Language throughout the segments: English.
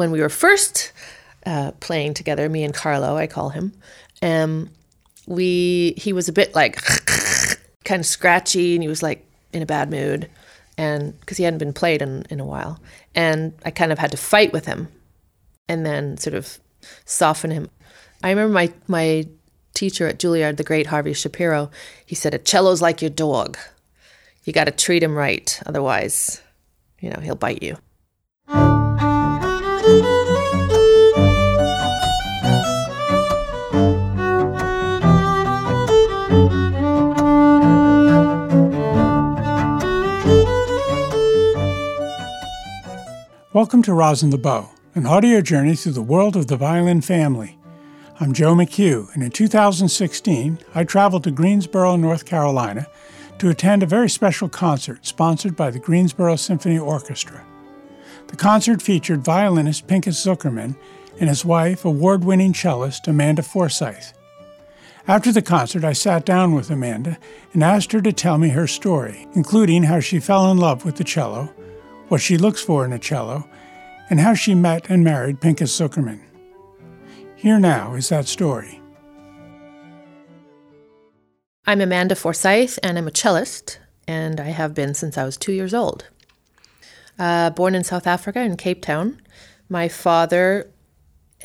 when we were first uh, playing together, me and Carlo, I call him, um, we he was a bit like kind of scratchy, and he was like in a bad mood, and because he hadn't been played in in a while, and I kind of had to fight with him, and then sort of soften him. I remember my my teacher at Juilliard, the great Harvey Shapiro, he said, "A cello's like your dog. You got to treat him right, otherwise, you know, he'll bite you." Welcome to Rosin the Bow, an audio journey through the world of the violin family. I'm Joe McHugh, and in 2016, I traveled to Greensboro, North Carolina to attend a very special concert sponsored by the Greensboro Symphony Orchestra. The concert featured violinist Pinchas Zukerman and his wife, award winning cellist Amanda Forsyth. After the concert, I sat down with Amanda and asked her to tell me her story, including how she fell in love with the cello what she looks for in a cello, and how she met and married Pinchas Zukerman. Here now is that story. I'm Amanda Forsyth, and I'm a cellist, and I have been since I was two years old. Uh, born in South Africa in Cape Town, my father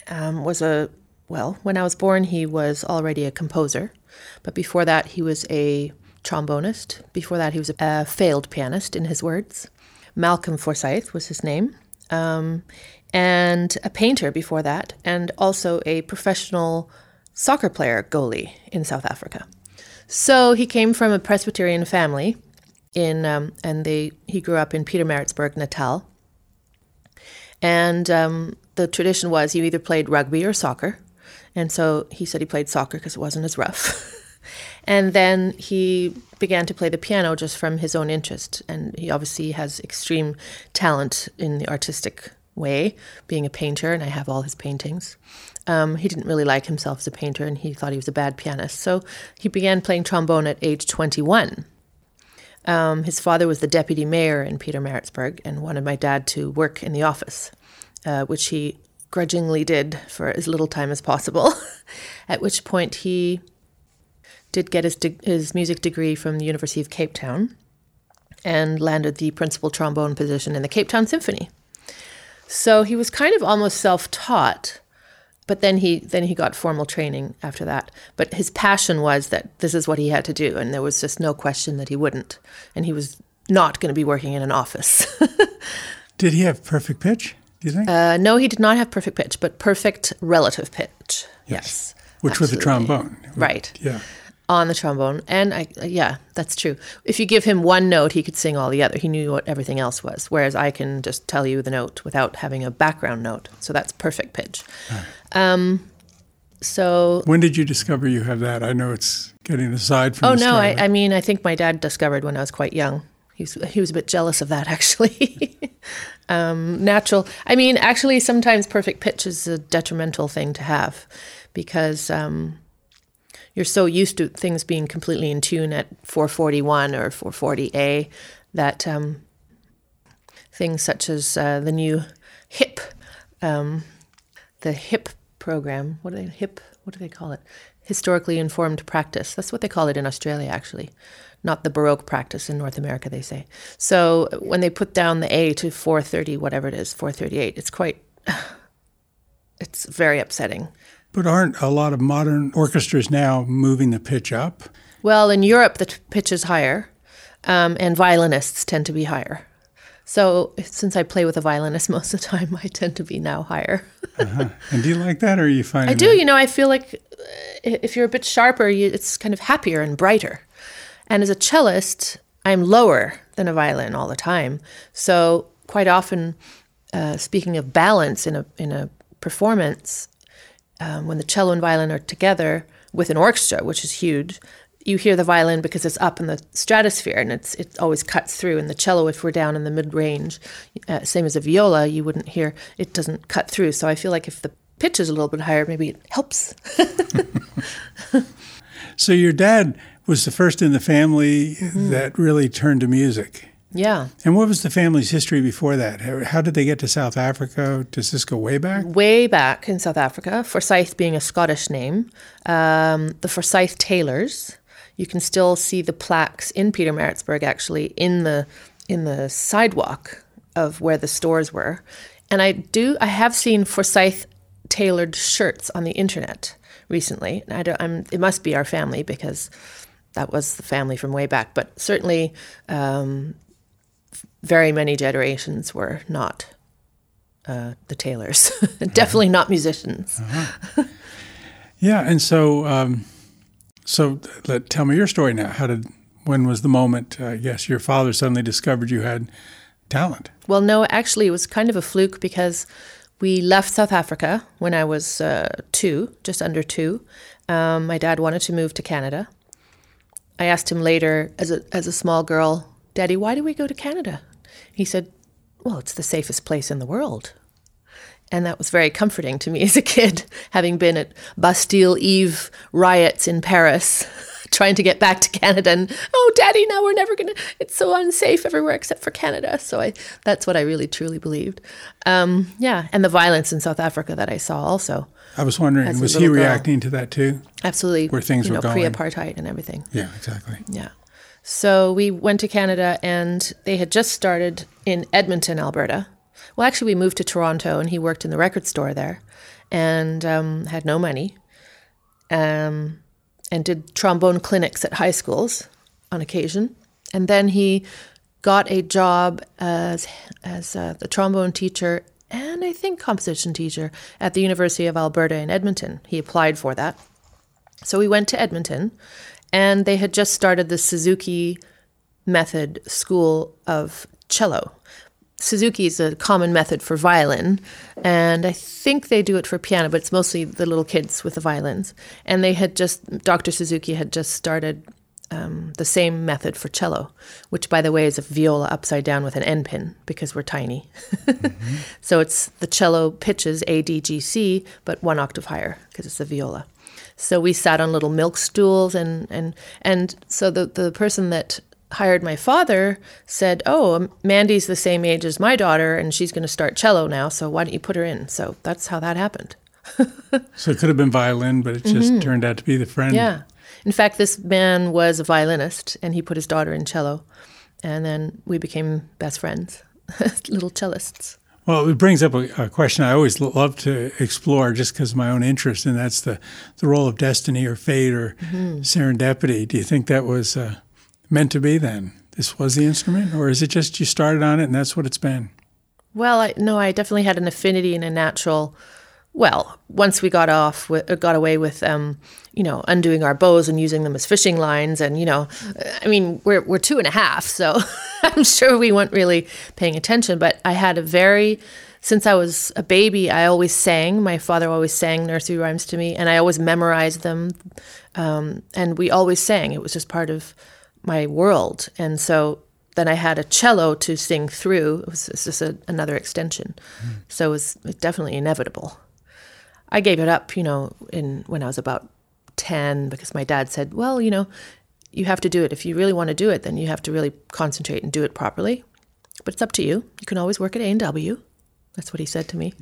um, was a well. When I was born, he was already a composer, but before that, he was a trombonist. Before that, he was a failed pianist, in his words. Malcolm Forsyth was his name, um, and a painter before that, and also a professional soccer player goalie in South Africa. So he came from a Presbyterian family, in um, and they he grew up in Pietermaritzburg, Natal. And um, the tradition was you either played rugby or soccer, and so he said he played soccer because it wasn't as rough. And then he began to play the piano just from his own interest. And he obviously has extreme talent in the artistic way, being a painter, and I have all his paintings. Um, he didn't really like himself as a painter, and he thought he was a bad pianist. So he began playing trombone at age 21. Um, his father was the deputy mayor in Pietermaritzburg and wanted my dad to work in the office, uh, which he grudgingly did for as little time as possible. at which point he did get his, de- his music degree from the University of Cape Town and landed the principal trombone position in the Cape Town Symphony. So he was kind of almost self-taught, but then he then he got formal training after that. But his passion was that this is what he had to do, and there was just no question that he wouldn't, and he was not going to be working in an office. did he have perfect pitch? Do you think? Uh, no, he did not have perfect pitch, but perfect relative pitch. Yes, yes which absolutely. was the trombone, right? Yeah on the trombone. And I, yeah, that's true. If you give him one note, he could sing all the other. He knew what everything else was. Whereas I can just tell you the note without having a background note. So that's perfect pitch. Right. Um, so when did you discover you have that? I know it's getting aside from. Oh no, I, I, mean I think my dad discovered when I was quite young. He was he was a bit jealous of that actually. um, natural. I mean, actually, sometimes perfect pitch is a detrimental thing to have because. Um, you're so used to things being completely in tune at 441 or 440A that um, things such as uh, the new HIP, um, the HIP program, what do they HIP? What do they call it? Historically informed practice. That's what they call it in Australia, actually, not the Baroque practice in North America. They say so when they put down the A to 430, whatever it is, 438. It's quite. It's very upsetting. But aren't a lot of modern orchestras now moving the pitch up? Well, in Europe, the t- pitch is higher, um, and violinists tend to be higher. So, since I play with a violinist most of the time, I tend to be now higher. uh-huh. And do you like that, or are you find? I do. That? You know, I feel like uh, if you're a bit sharper, you, it's kind of happier and brighter. And as a cellist, I'm lower than a violin all the time. So, quite often, uh, speaking of balance in a in a performance, um, when the cello and violin are together with an orchestra, which is huge, you hear the violin because it's up in the stratosphere and it's it always cuts through. And the cello, if we're down in the mid range, uh, same as a viola, you wouldn't hear it doesn't cut through. So I feel like if the pitch is a little bit higher, maybe it helps. so your dad was the first in the family mm-hmm. that really turned to music. Yeah. And what was the family's history before that? How- did they get to South Africa? Does this go way back? way back in South Africa, Forsyth being a Scottish name, um, the Forsyth Tailors. You can still see the plaques in Pietermaritzburg, actually, in the in the sidewalk of where the stores were. And I do, I have seen Forsyth tailored shirts on the internet recently. And I don't, I'm, it must be our family because that was the family from way back. But certainly, um, very many generations were not uh, the tailors. Definitely not musicians. Yeah, and so um, so let tell me your story now. How did when was the moment? Uh, yes, your father suddenly discovered you had talent. Well, no, actually, it was kind of a fluke because we left South Africa when I was uh, two, just under two. Um, my dad wanted to move to Canada. I asked him later, as a as a small girl, Daddy, why do we go to Canada? He said, Well, it's the safest place in the world. And that was very comforting to me as a kid, having been at Bastille Eve riots in Paris, trying to get back to Canada. And oh, Daddy, now we're never gonna. It's so unsafe everywhere except for Canada. So I, that's what I really truly believed. Um, yeah, and the violence in South Africa that I saw also, I was wondering, was he girl. reacting to that too? absolutely. Where things you were know, going. pre-apartheid and everything. Yeah, exactly. Yeah. So we went to Canada and they had just started in Edmonton, Alberta. Well, actually, we moved to Toronto and he worked in the record store there and um, had no money um, and did trombone clinics at high schools on occasion. And then he got a job as, as uh, the trombone teacher and I think composition teacher at the University of Alberta in Edmonton. He applied for that. So we went to Edmonton, and they had just started the Suzuki method school of cello. Suzuki is a common method for violin, and I think they do it for piano, but it's mostly the little kids with the violins. And they had just, Dr. Suzuki had just started um, the same method for cello, which, by the way, is a viola upside down with an end pin because we're tiny. so it's the cello pitches A, D, G, C, but one octave higher because it's a viola. So we sat on little milk stools, and and and so the the person that hired my father said, "Oh, Mandy's the same age as my daughter, and she's going to start cello now. So why don't you put her in?" So that's how that happened. So it could have been violin, but it just turned out to be the friend. Mm-hmm. Yeah. In fact, this man was a violinist, and he put his daughter in cello, and then we became best friends, little cellists. Well, it brings up a, a question I always lo- love to explore just because of my own interest, and that's the, the role of destiny or fate or serendipity. Do you think that was uh, meant to be then? This was the instrument? Or is it just you started on it and that's what it's been? Well, I, no, I definitely had an affinity and a natural. Well, once we got off, got away with, um, you know, undoing our bows and using them as fishing lines, and you know, I mean, we're we're two and a half, so I'm sure we weren't really paying attention. But I had a very, since I was a baby, I always sang. My father always sang nursery rhymes to me, and I always memorized them, um, and we always sang. It was just part of my world, and so then I had a cello to sing through. It was, it was just a, another extension. So it was definitely inevitable. I gave it up, you know, in when I was about 10 because my dad said, "Well, you know, you have to do it. If you really want to do it, then you have to really concentrate and do it properly. But it's up to you. You can always work at A&W." That's what he said to me.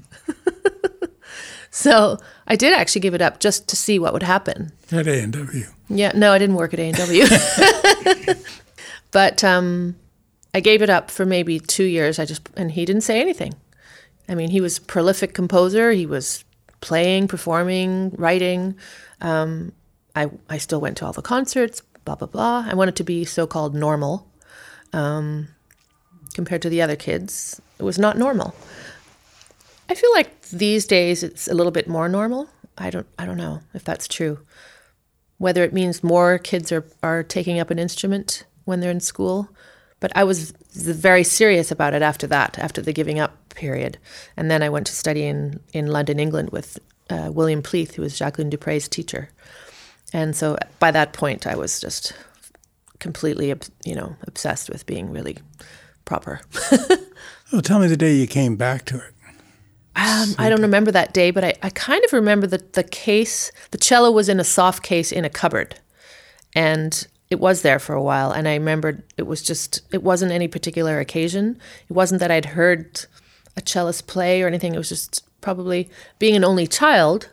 so, I did actually give it up just to see what would happen. At A&W. Yeah, no, I didn't work at A&W. but um, I gave it up for maybe two years. I just and he didn't say anything. I mean, he was a prolific composer. He was playing, performing, writing. Um, I I still went to all the concerts. Blah blah blah. I wanted to be so-called normal. Um, compared to the other kids, it was not normal. I feel like these days it's a little bit more normal. I don't I don't know if that's true whether it means more kids are, are taking up an instrument when they're in school. But I was very serious about it after that, after the giving up period. And then I went to study in, in London, England with uh, William Pleeth, who was Jacqueline du Pré's teacher. And so by that point, I was just completely, you know, obsessed with being really proper. Well, tell me the day you came back to it. Um, I don't remember that day, but I, I kind of remember that the case, the cello was in a soft case in a cupboard. And it was there for a while. And I remembered it was just, it wasn't any particular occasion. It wasn't that I'd heard a cellist play or anything. It was just probably being an only child.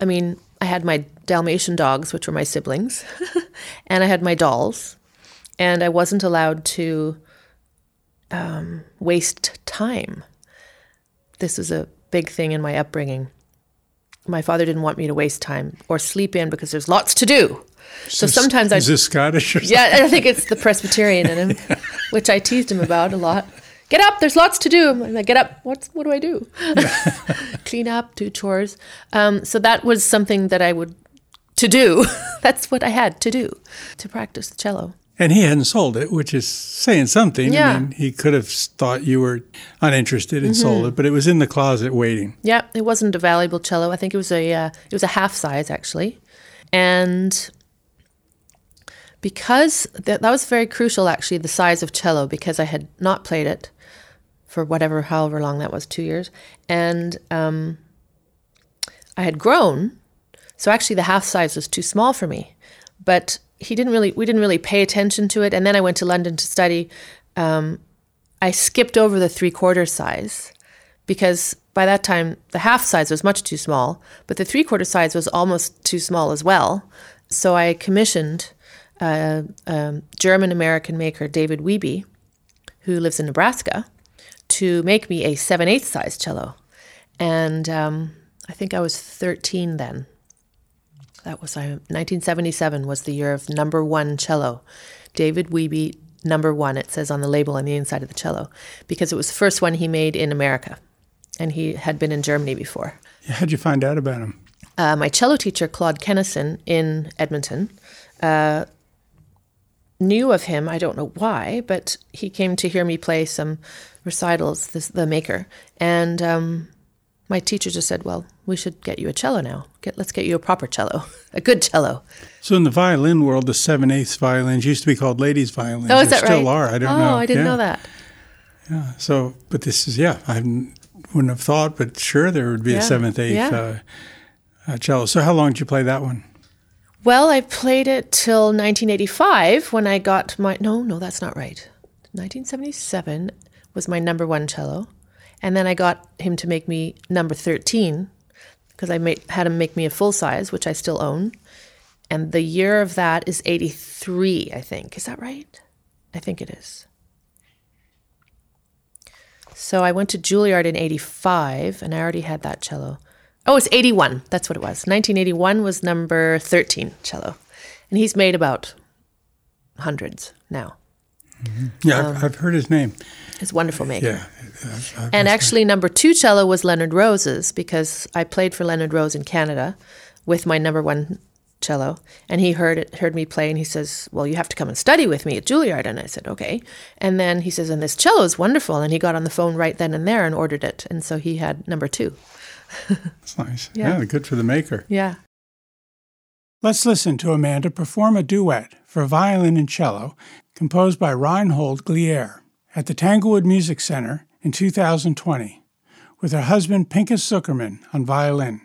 I mean, I had my Dalmatian dogs, which were my siblings, and I had my dolls, and I wasn't allowed to um, waste time. This was a big thing in my upbringing. My father didn't want me to waste time or sleep in because there's lots to do. So Is- sometimes I is this Scottish or something? yeah, I think it's the Presbyterian in him, which I teased him about a lot. Get up, there's lots to do. I'm like, get up. What's what do I do? Clean up, do chores. Um, so that was something that I would to do. That's what I had to do to practice the cello. And he hadn't sold it, which is saying something. Yeah. I mean, he could have thought you were uninterested and sold Mm-hmm. it, but it was in the closet waiting. Yeah, it wasn't a valuable cello. I think it was a uh, it was a half size actually, and because that, that was very crucial actually the size of cello because I had not played it for whatever however long that was two years, and um, I had grown, so actually the half size was too small for me, but he didn't really we didn't really pay attention to it, and then I went to London to study. Um, I skipped over the three quarter size because by that time the half size was much too small, but the three quarter size was almost too small as well. So I commissioned a, a German American maker, David Wiebe, who lives in Nebraska, to make me a 7 8 size cello. And um, I think I was 13 then. That was I, 1977 was the year of number one cello. David Wiebe, number one, it says on the label on the inside of the cello, because it was the first one he made in America. And he had been in Germany before. How'd you find out about him? Uh, my cello teacher, Claude Kenneson, in Edmonton, uh, knew of him. I don't know why, but he came to hear me play some recitals, this, the maker. And um, my teacher just said, Well, we should get you a cello now. Get, let's get you a proper cello, a good cello. So in the violin world, the seven eighths violins used to be called ladies' violins. Oh, is They that still right? are. I don't oh, know. I didn't Yeah. know that. Yeah. So, but this is yeah. I wouldn't have thought, but sure, there would be Yeah. a seventh, eighth Yeah. uh, uh, cello. So, how long did you play that one? Well, I played it till 1985 when I got my. No, no, that's not right. 1977 was my number one cello. And then I got him to make me number 13 because I made, had him make me a full size, which I still own. And the year of that is 83, I think. Is that right? I think it is. So I went to Juilliard in 85 and I already had that cello. Oh, it's 81. That's what it was. 1981 was number 13 cello. And he's made about hundreds now. Yeah, Um, I've, I've heard his name. It's a wonderful maker. Yeah, I've- I've- And actually, number two cello was Leonard Rose's because I played for Leonard Rose in Canada with my number one cello, and he heard it, heard me play, and he says, "Well, you have to come and study with me at Juilliard." And I said, "Okay." And then he says, "And this cello is wonderful," and he got on the phone right then and there and ordered it, and so he had number two. that's nice. Yeah. yeah, good for the maker. Yeah. Let's listen to Amanda perform a duet for violin and cello composed by Reinhold Glier at the Tanglewood Music Center in 2020 with her husband Pinchas Zukerman on violin.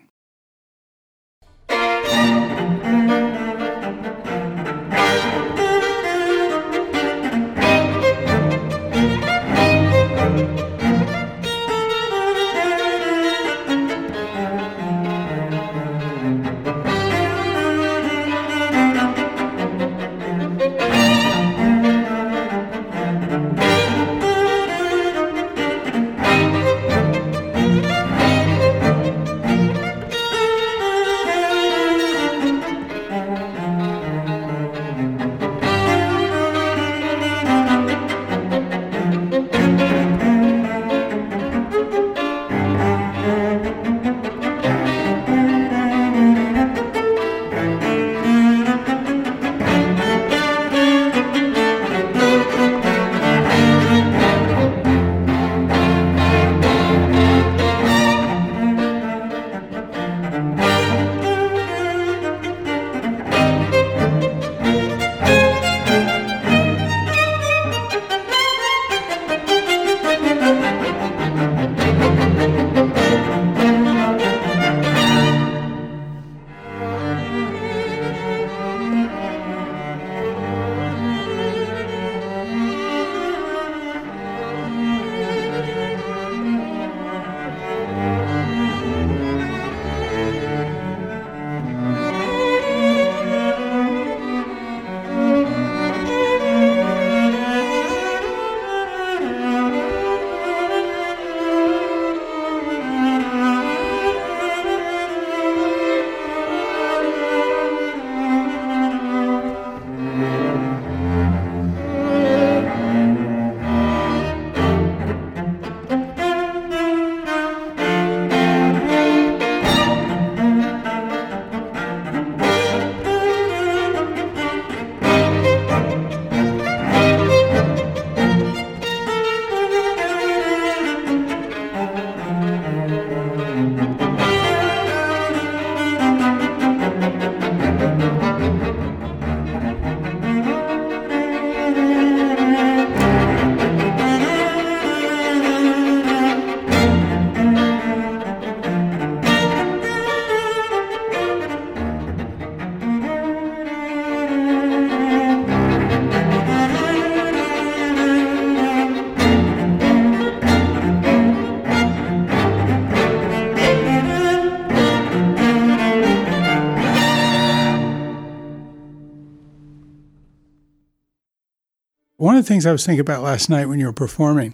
Of the things I was thinking about last night when you were performing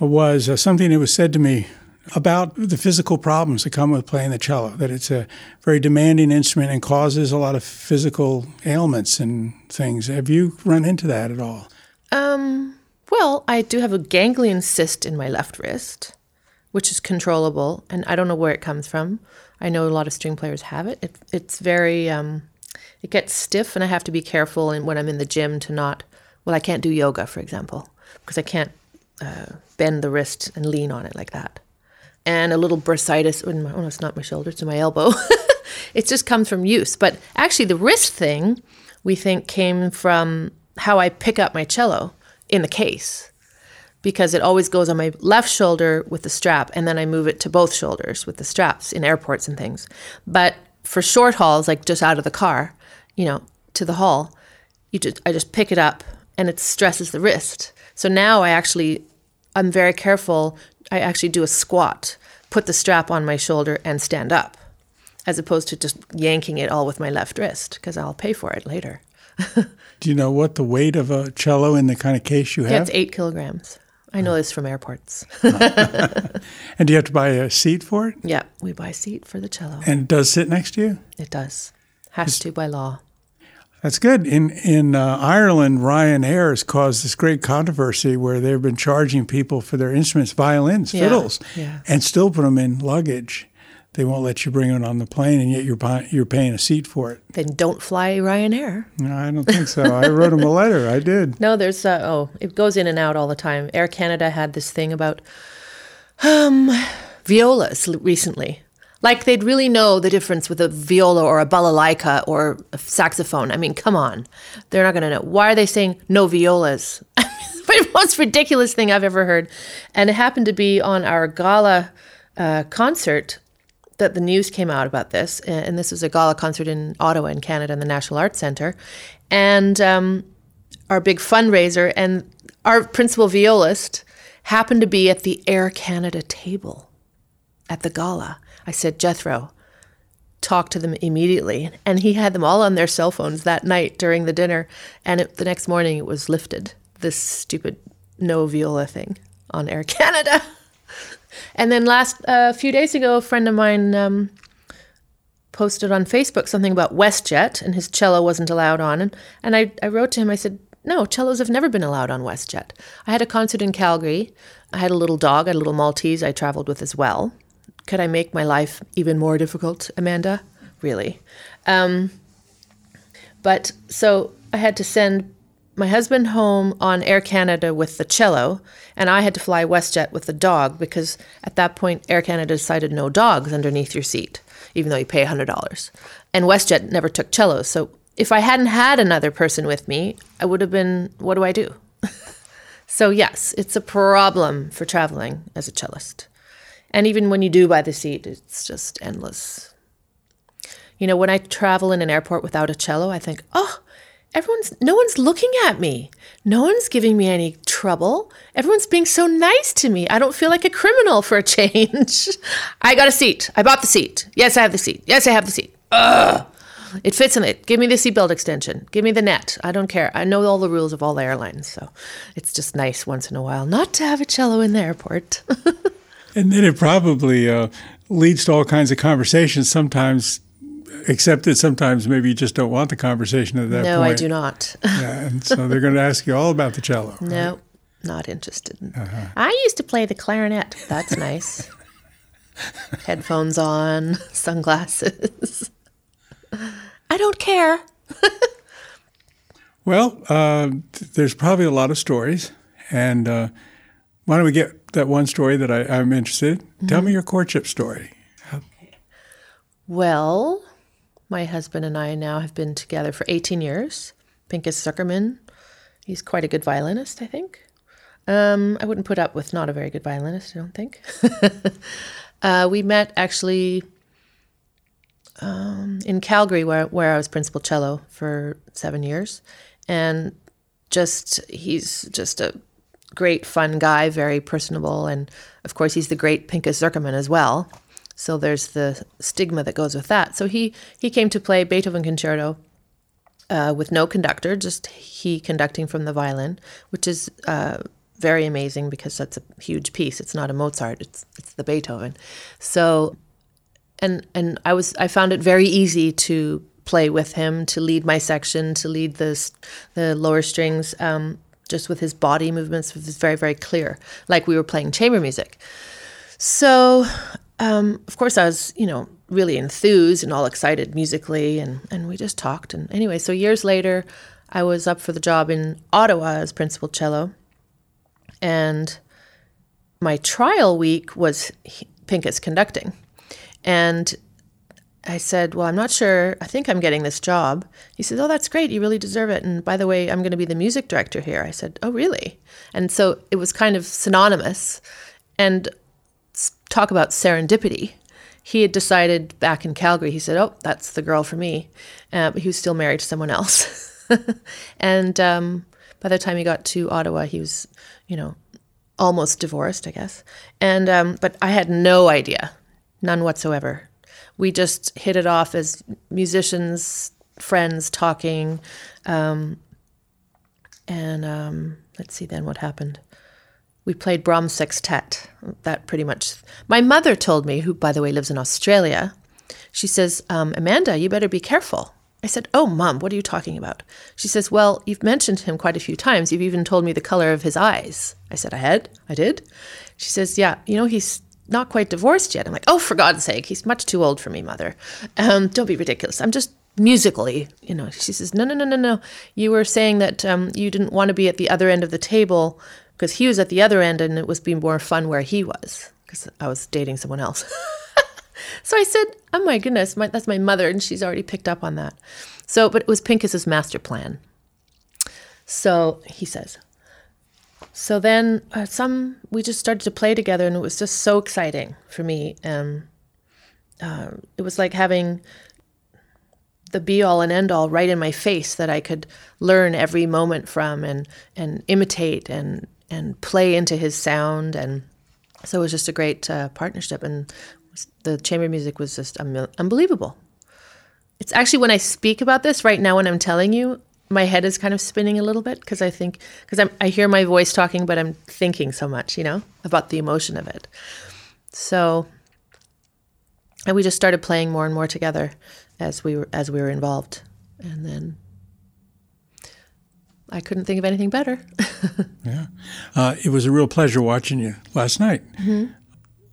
was uh, something that was said to me about the physical problems that come with playing the cello, that it's a very demanding instrument and causes a lot of physical ailments and things. Have you run into that at all? Um, well, I do have a ganglion cyst in my left wrist, which is controllable, and I don't know where it comes from. I know a lot of string players have it. it it's very, um, it gets stiff, and I have to be careful when I'm in the gym to not, well, I can't do yoga, for example, because I can't uh, bend the wrist and lean on it like that and a little bursitis in my, oh, no, it's not my shoulder, it's in my elbow. it just comes from use. But actually, the wrist thing we think came from how I pick up my cello in the case because it always goes on my left shoulder with the strap and then I move it to both shoulders with the straps in airports and things. But for short hauls, like just out of the car, you know, to the hall, you just I just pick it up and it stresses the wrist. So now I actually I'm very careful I actually do a squat, put the strap on my shoulder, and stand up, as opposed to just yanking it all with my left wrist, because I'll pay for it later. do you know what the weight of a cello in the kind of case you have? Yeah, it's eight kilograms. I know this from airports. and do you have to buy a seat for it? Yeah, we buy a seat for the cello. And it does sit next to you? It does. Has it's, to by law. That's good. In in uh, Ireland, Ryanair has caused this great controversy where they've been charging people for their instruments, violins, yeah, fiddles, yeah. and still put them in luggage. They won't let you bring it on the plane, and yet you're you're paying a seat for it. Then don't fly Ryanair. No, I don't think so. I wrote them a letter. I did. No, there's uh, oh, it goes in and out all the time. Air Canada had this thing about um, violas recently like they'd really know the difference with a viola or a balalaika or a saxophone. I mean, come on. They're not going to know. Why are they saying no violas? the most ridiculous thing I've ever heard. And it happened to be on our gala uh, concert that the news came out about this. And this was a gala concert in Ottawa, in Canada, in the National Arts Centre. And um, our big fundraiser and our principal violist happened to be at the Air Canada table at the gala. I said, Jethro, talk to them immediately. And he had them all on their cell phones that night during the dinner. And it, the next morning it was lifted, this stupid no viola thing on Air Canada. and then last, a uh, few days ago, a friend of mine um, posted on Facebook something about WestJet and his cello wasn't allowed on. And, and I, I wrote to him, I said, no, cellos have never been allowed on WestJet. I had a concert in Calgary. I had a little dog, I had a little Maltese I traveled with as well could I make my life even more difficult, Amanda? Really. Um, but so I had to send my husband home on Air Canada with the cello, and I had to fly WestJet with the dog because at that point Air Canada decided no dogs underneath your seat, even though you pay $100. And WestJet never took cellos. So if I hadn't had another person with me, I would have been, what do I do? so, yes, it's a problem for traveling as a cellist. And even when you do buy the seat, it's just endless. You know, when I travel in an airport without a cello, I think, oh, everyone's, no one's looking at me. No one's giving me any trouble. Everyone's being so nice to me. I don't feel like a criminal for a change. I got a seat. I bought the seat. Yes, I have the seat. Yes, I have the seat. Ugh. It fits in it. Give me the seatbelt extension. Give me the net. I don't care. I know all the rules of all airlines, so it's just nice once in a while not to have a cello in the airport. And then it probably uh, leads to all kinds of conversations. Sometimes, except that sometimes maybe you just don't want the conversation at that no, point. No, I do not. yeah, and so they're going to ask you all about the cello. No, right? not interested. Uh-huh. I used to play the clarinet. That's nice. Headphones on, sunglasses. I don't care. well, uh, there's probably a lot of stories, and uh, why don't we get that one story that I, am interested? Mm-hmm. Tell me your courtship story. Okay. Well, my husband and I now have been together for 18 years. Pinchas Zukerman, he's quite a good violinist, I think. Um, I wouldn't put up with not a very good violinist, I don't think. uh, we met actually um, in Calgary, where, where I was principal cello for seven years. And just, he's just a great, fun guy, very personable, and of course he's the great Pinchas Zukerman as well. So there's the stigma that goes with that. So he he came to play Beethoven Concerto uh, with no conductor, just he conducting from the violin, which is uh, very amazing because that's a huge piece. It's not a Mozart; it's it's the Beethoven. So, and and I was I found it very easy to play with him, to lead my section, to lead the the lower strings. Um, just with his body movements, it was very very clear, like we were playing chamber music. So, um, of course, I was you know really enthused and all excited musically, and and we just talked. And anyway, so years later, I was up for the job in Ottawa as principal cello and my trial week was Pinchas conducting. And I said, Well, I'm not sure. I think I'm getting this job. He said, Oh, that's great. You really deserve it. And by the way, I'm going to be the music director here. I said, Oh, really? And so it was kind of synonymous. And talk about serendipity. He had decided back in Calgary, he said, Oh, that's the girl for me. Uh, but he was still married to someone else. and um, by the time he got to Ottawa, he was you know, almost divorced, I guess. And um, but I had no idea, none whatsoever. We just hit it off as musicians, friends, talking, um, and um, let's see then what happened. We played Brahms sextet. That pretty much. My mother told me, who by the way lives in Australia, she says, um, Amanda, you better be careful. I said, Oh, mom, what are you talking about? She says, Well, you've mentioned him quite a few times. You've even told me the color of his eyes. I said, I had? I did? She says, Yeah, you know, he's not quite divorced yet. I'm like, Oh, for God's sake, he's much too old for me, mother. Um, don't be ridiculous. I'm just musically, you know. She says, No, no, no, no, no. You were saying that um, you didn't want to be at the other end of the table because he was at the other end and it was being more fun where he was because I was dating someone else. So I said, Oh my goodness, my, that's my mother, and she's already picked up on that. So, but it was Pinchas's master plan. So he says, so then uh, some we just started to play together, and it was just so exciting for me. Um, uh, it was like having the be all and end all right in my face that I could learn every moment from and and imitate and and play into his sound and so it was just a great uh, partnership and the chamber music was just un- unbelievable. It's actually when I speak about this right now, when I'm telling you, my head is kind of spinning a little bit because I think because I'm I hear my voice talking, but I'm thinking so much, you know, about the emotion of it. So, and we just started playing more and more together as we were as we were involved, and then I couldn't think of anything better. yeah, uh, it was a real pleasure watching you last night. Mm-hmm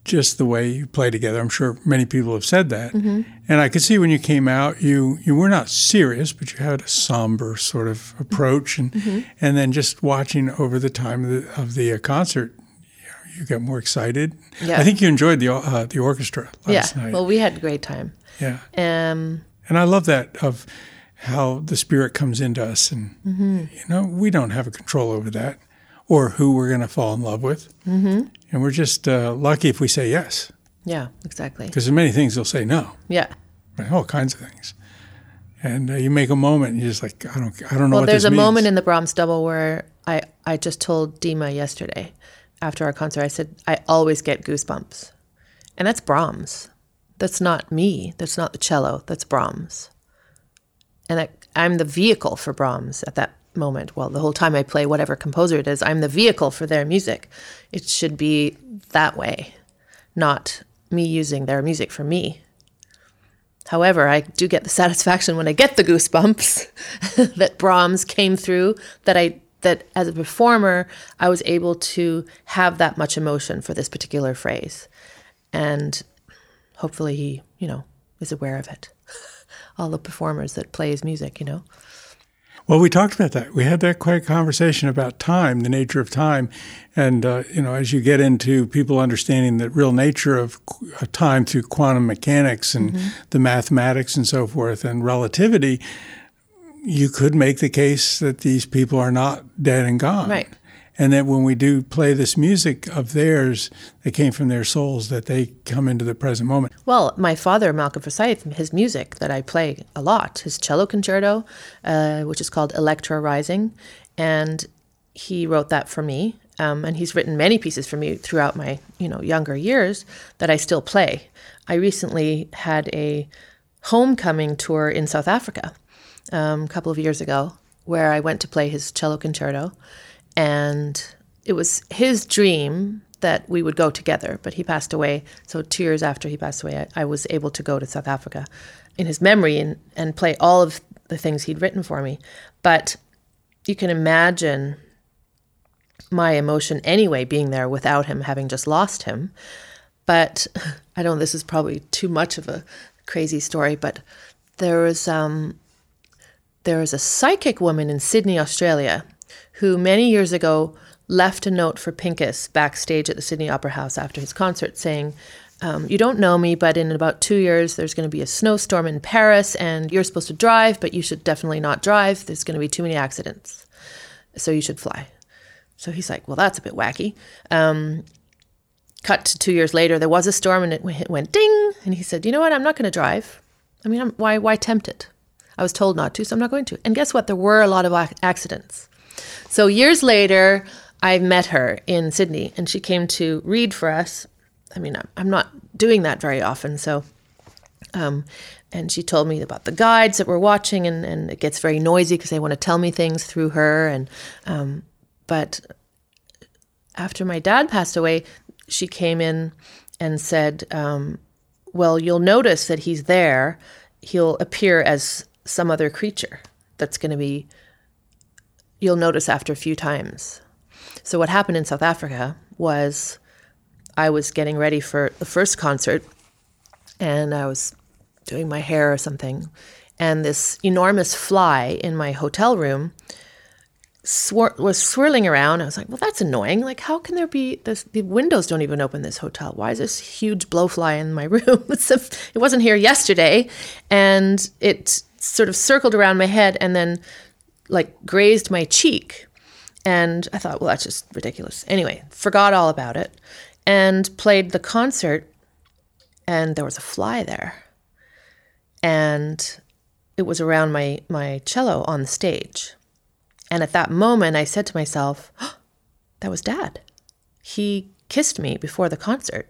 just the way you play together. I'm sure many people have said that. Mm-hmm. And I could see when you came out, you you were not serious, but you had a somber sort of approach. And mm-hmm. and then just watching over the time of the, of the uh, concert, you, got more excited. Yeah. I think you enjoyed the uh, the orchestra last yeah. night. Well, we had a great time. Yeah. Um, and I love that of how the spirit comes into us, and mm-hmm. you know we don't have a control over that or who we're going to fall in love with. Mm-hmm. And we're just uh, lucky if we say yes. Yeah, exactly. Because there's many things they'll say no. Yeah. Right? All kinds of things. And uh, you make a moment, and you're just like, I don't, I don't know. Well, there's a means. moment in the Brahms double where I, I just told Dima yesterday, after our concert, I said I always get goosebumps, and that's Brahms. That's not me. That's not the cello. That's Brahms. And I, I'm the vehicle for Brahms at that moment. Well, the whole time I play whatever composer it is, I'm the vehicle for their music. It should be that way, not me using their music for me. However, I do get the satisfaction when I get the goosebumps that Brahms came through, that I that as a performer, I was able to have that much emotion for this particular phrase. And hopefully he, you know, is aware of it. All the performers that play his music, you know. Well, we talked about that. We had that quick conversation about time, the nature of time, and uh, you know, as you get into people understanding the real nature of time through quantum mechanics and mm-hmm. the mathematics and so forth, and relativity, you could make the case that these people are not dead and gone. Right and that when we do play this music of theirs that came from their souls, that they come into the present moment. Well, my father, Malcolm Forsyth, his music that I play a lot, his cello concerto, uh, which is called Electra Rising, and he wrote that for me. Um, and he's written many pieces for me throughout my, you know, younger years that I still play. I recently had a homecoming tour in South Africa, um, a couple of years ago where I went to play his cello concerto. And it was his dream that we would go together, but he passed away. So, two years after he passed away, I, I was able to go to South Africa in his memory and, and play all of the things he'd written for me. But you can imagine my emotion anyway being there without him, having just lost him. But I don't this is probably too much of a crazy story, but there was um, there was a psychic woman in Sydney, Australia, who many years ago left a note for Pinchas backstage at the Sydney Opera House after his concert saying, um, You don't know me, but in about two years, there's going to be a snowstorm in Paris, and you're supposed to drive, but you should definitely not drive. There's going to be too many accidents. So you should fly. So he's like, Well, that's a bit wacky. Um, cut to two years later, there was a storm and it went ding. And he said, You know what? I'm not going to drive. I mean, I'm, why, why tempt it? I was told not to, so I'm not going to. And guess what? There were a lot of accidents. So years later, I met her in Sydney and she came to read for us. I mean, I'm not doing that very often. So, um, and she told me about the guides that we're watching, and, and it gets very noisy because they want to tell me things through her. And, um, but after my dad passed away, she came in and said, um, Well, you'll notice that he's there. He'll appear as some other creature that's going to be, you'll notice after a few times. So, what happened in South Africa was I was getting ready for the first concert and I was doing my hair or something. And this enormous fly in my hotel room swir- was swirling around. I was like, well, that's annoying. Like, how can there be this? The windows don't even open this hotel. Why is this huge blowfly in my room? it wasn't here yesterday. And it sort of circled around my head and then like grazed my cheek. And I thought, well, that's just ridiculous. Anyway, forgot all about it and played the concert, and there was a fly there. And it was around my, my cello on the stage. And at that moment, I said to myself, oh, that was dad. He kissed me before the concert.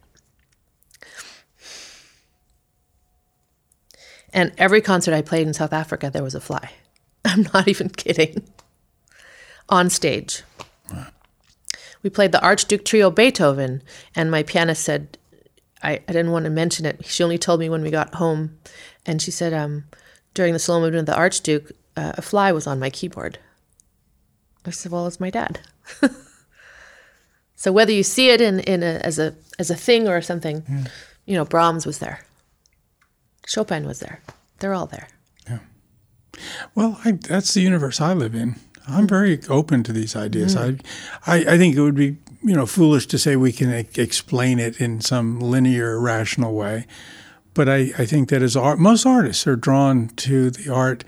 And every concert I played in South Africa, there was a fly. I'm not even kidding on stage. We played the Archduke Trio Beethoven, and my pianist said, I, I didn't want to mention it. She only told me when we got home. And she said, um, during the slow movement of the Archduke, uh, a fly was on my keyboard. I said, well, it's my dad. so whether you see it in, in a, as, a, as a thing or something, yeah. you know, Brahms was there. Chopin was there. They're all there. Well, I, that's the universe I live in. I'm very open to these ideas. Mm. I, I, I think it would be you know foolish to say we can explain it in some linear, rational way. But I, I think that as art, most artists are drawn to the art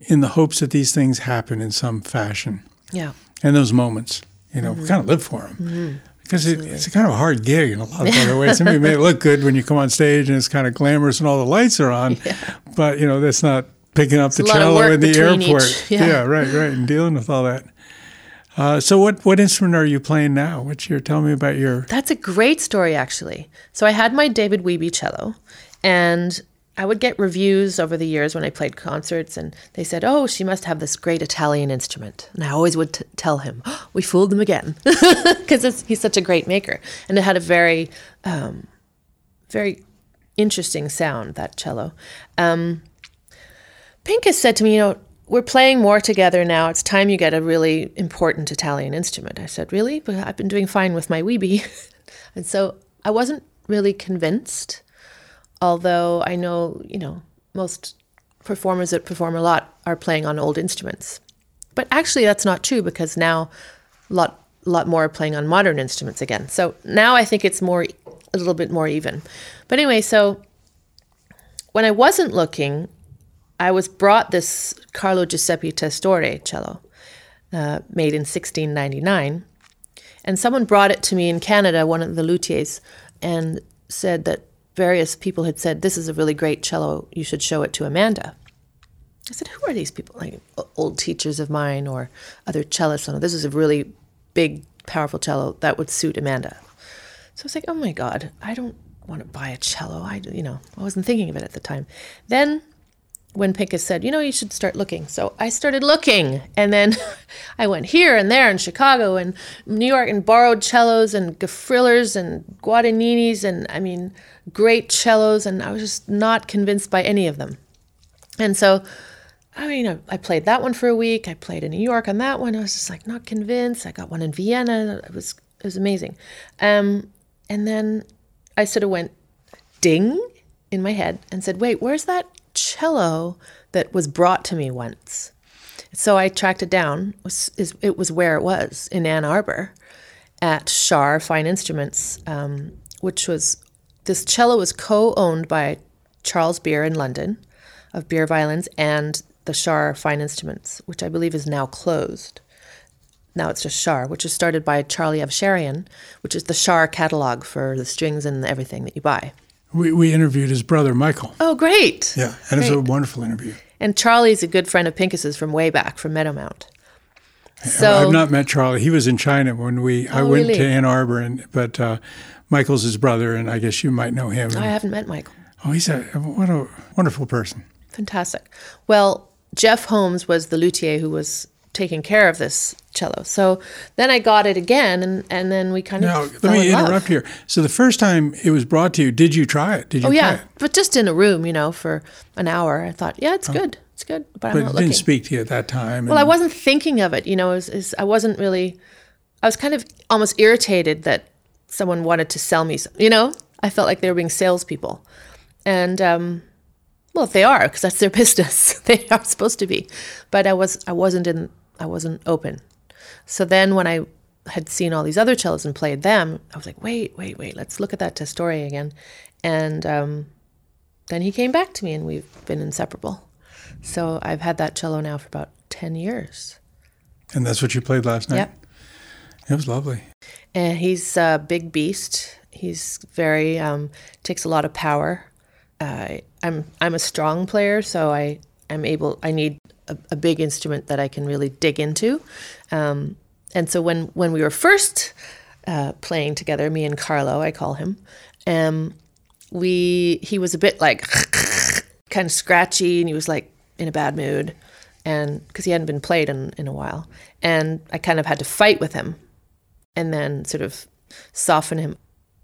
in the hopes that these things happen in some fashion. Yeah. And those moments, you know, mm-hmm. we kind of live for them. Mm-hmm. Because it, it's a kind of a hard gig in a lot of other ways. I mean, it may look good when you come on stage and it's kind of glamorous and all the lights are on, yeah. but you know that's not picking up the cello in the airport. Yeah. yeah. right, right, and dealing with all that. Uh, so what what instrument are you playing now? What's your tell me about your? That's a great story, actually. So I had my David Wiebe cello, and I would get reviews over the years when I played concerts, and they said, "Oh, she must have this great Italian instrument." And I always would t- tell him, oh, "We fooled them again," because he's such a great maker, and it had a very, um, very interesting sound that cello. Um, Pinchas said to me, you know, we're playing more together now. It's time you get a really important Italian instrument. I said, really? But I've been doing fine with my Wiebe. and so I wasn't really convinced, although I know, you know, most performers that perform a lot are playing on old instruments. But actually, that's not true because now a lot, lot more are playing on modern instruments again. So now I think it's more, a little bit more even. But anyway, so when I wasn't looking, I was brought this Carlo Giuseppe Testore cello, uh, made in 1699. And someone brought it to me in Canada, one of the luthiers, and said that various people had said, This is a really great cello, you should show it to Amanda. I said, Who are these people? Like old teachers of mine or other cellists? Oh, this is a really big, powerful cello that would suit Amanda. So I was like, Oh my God, I don't want to buy a cello. I, you know, I wasn't thinking of it at the time. Then when Pinchas said, you know, you should start looking. So I started looking. And then I went here and there in Chicago and New York and borrowed cellos and Goffrillers and guadagninis and, I mean, great cellos. And I was just not convinced by any of them. And so, I mean, I- I played that one for a week. I played in New York on that one. I was just like not convinced. I got one in Vienna. It was it was amazing. Um, and then I sort of went ding in my head and said, "Wait, where's that cello that was brought to me once?" So I tracked it down. It was, it was where it was in Ann Arbor at Shar Fine Instruments, um, which was this cello was co-owned by Charles Beare in London of Beare Violins and the Shar Fine Instruments, which I believe is now closed. Now it's just Shar, which is started by Charlie Avsharian, which is the Shar catalog for the strings and everything that you buy. We, we interviewed his brother, Michael. Oh, great! Yeah, and it was a wonderful interview. And Charlie's a good friend of Pinchas's from way back from Meadowmount. So I've not met Charlie. He was in China when we oh, I Oh, went really? to Ann Arbor, and but uh, Michael's his brother, and I guess you might know him. I haven't met Michael. oh, he's a what a wonderful person. Fantastic. Well, Jeff Holmes was the luthier who was taking care of this cello. So then I got it again, and, and then we kind Now of let fell me in love. interrupt here. So the first time it was brought to you, did you try it? Did you Oh yeah, but just in a room, you know, for an hour. I thought, yeah, it's good, it's good, but I'm not it looking. didn't speak to you at that time. well, I wasn't thinking of it. You know, is is I wasn't really. I was kind of almost irritated that someone wanted to sell me. some- You know, I felt like they were being salespeople, and um, well, if they are, because that's their business. they are supposed to be, but I was I wasn't in I wasn't open. So then when I had seen all these other cellos and played them, I was like, wait, wait, wait, let's look at that Testore again, and um, then he came back to me, and we've been inseparable. So I've had that cello now for about ten years. and that's what you played last night. Yep. It was lovely. And he's a big beast. He's very um, takes a lot of power. Uh, I'm I'm a strong player, so I I'm able. I need a, a big instrument that I can really dig into. Um, and so when when we were first uh, playing together, me and Carlo, I call him, um, we he was a bit like kind of scratchy, and he was like in a bad mood, and because he hadn't been played in in a while, and I kind of had to fight with him and then sort of soften him.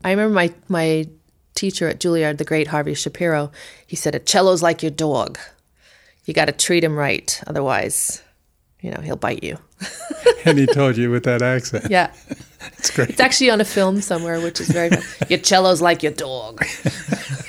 I remember my my teacher at Juilliard, the great Harvey Shapiro, he said, "A cello's like your dog. You got to treat him right, otherwise, you know, he'll bite you." And he told you with that accent. Yeah, It's great. it's actually on a film somewhere, which is very. your cello's like your dog,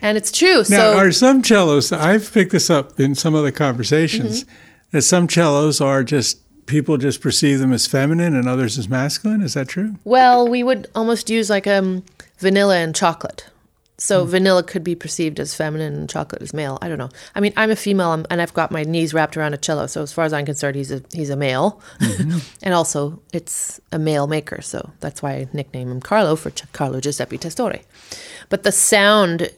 and it's true. Now, so are some cellos, I've picked this up in some other conversations, Mm-hmm. that some cellos are just, people just perceive them as feminine and others as masculine. Is that true? Well, we would almost use like um, vanilla and chocolate. So hmm. vanilla could be perceived as feminine and chocolate as male. I don't know. I mean, I'm a female and I've got my knees wrapped around a cello. So as far as I'm concerned, he's a he's a male, mm-hmm. and also it's a male maker. So that's why I nickname him Carlo for Ch- Carlo Giuseppe Testore. But the sound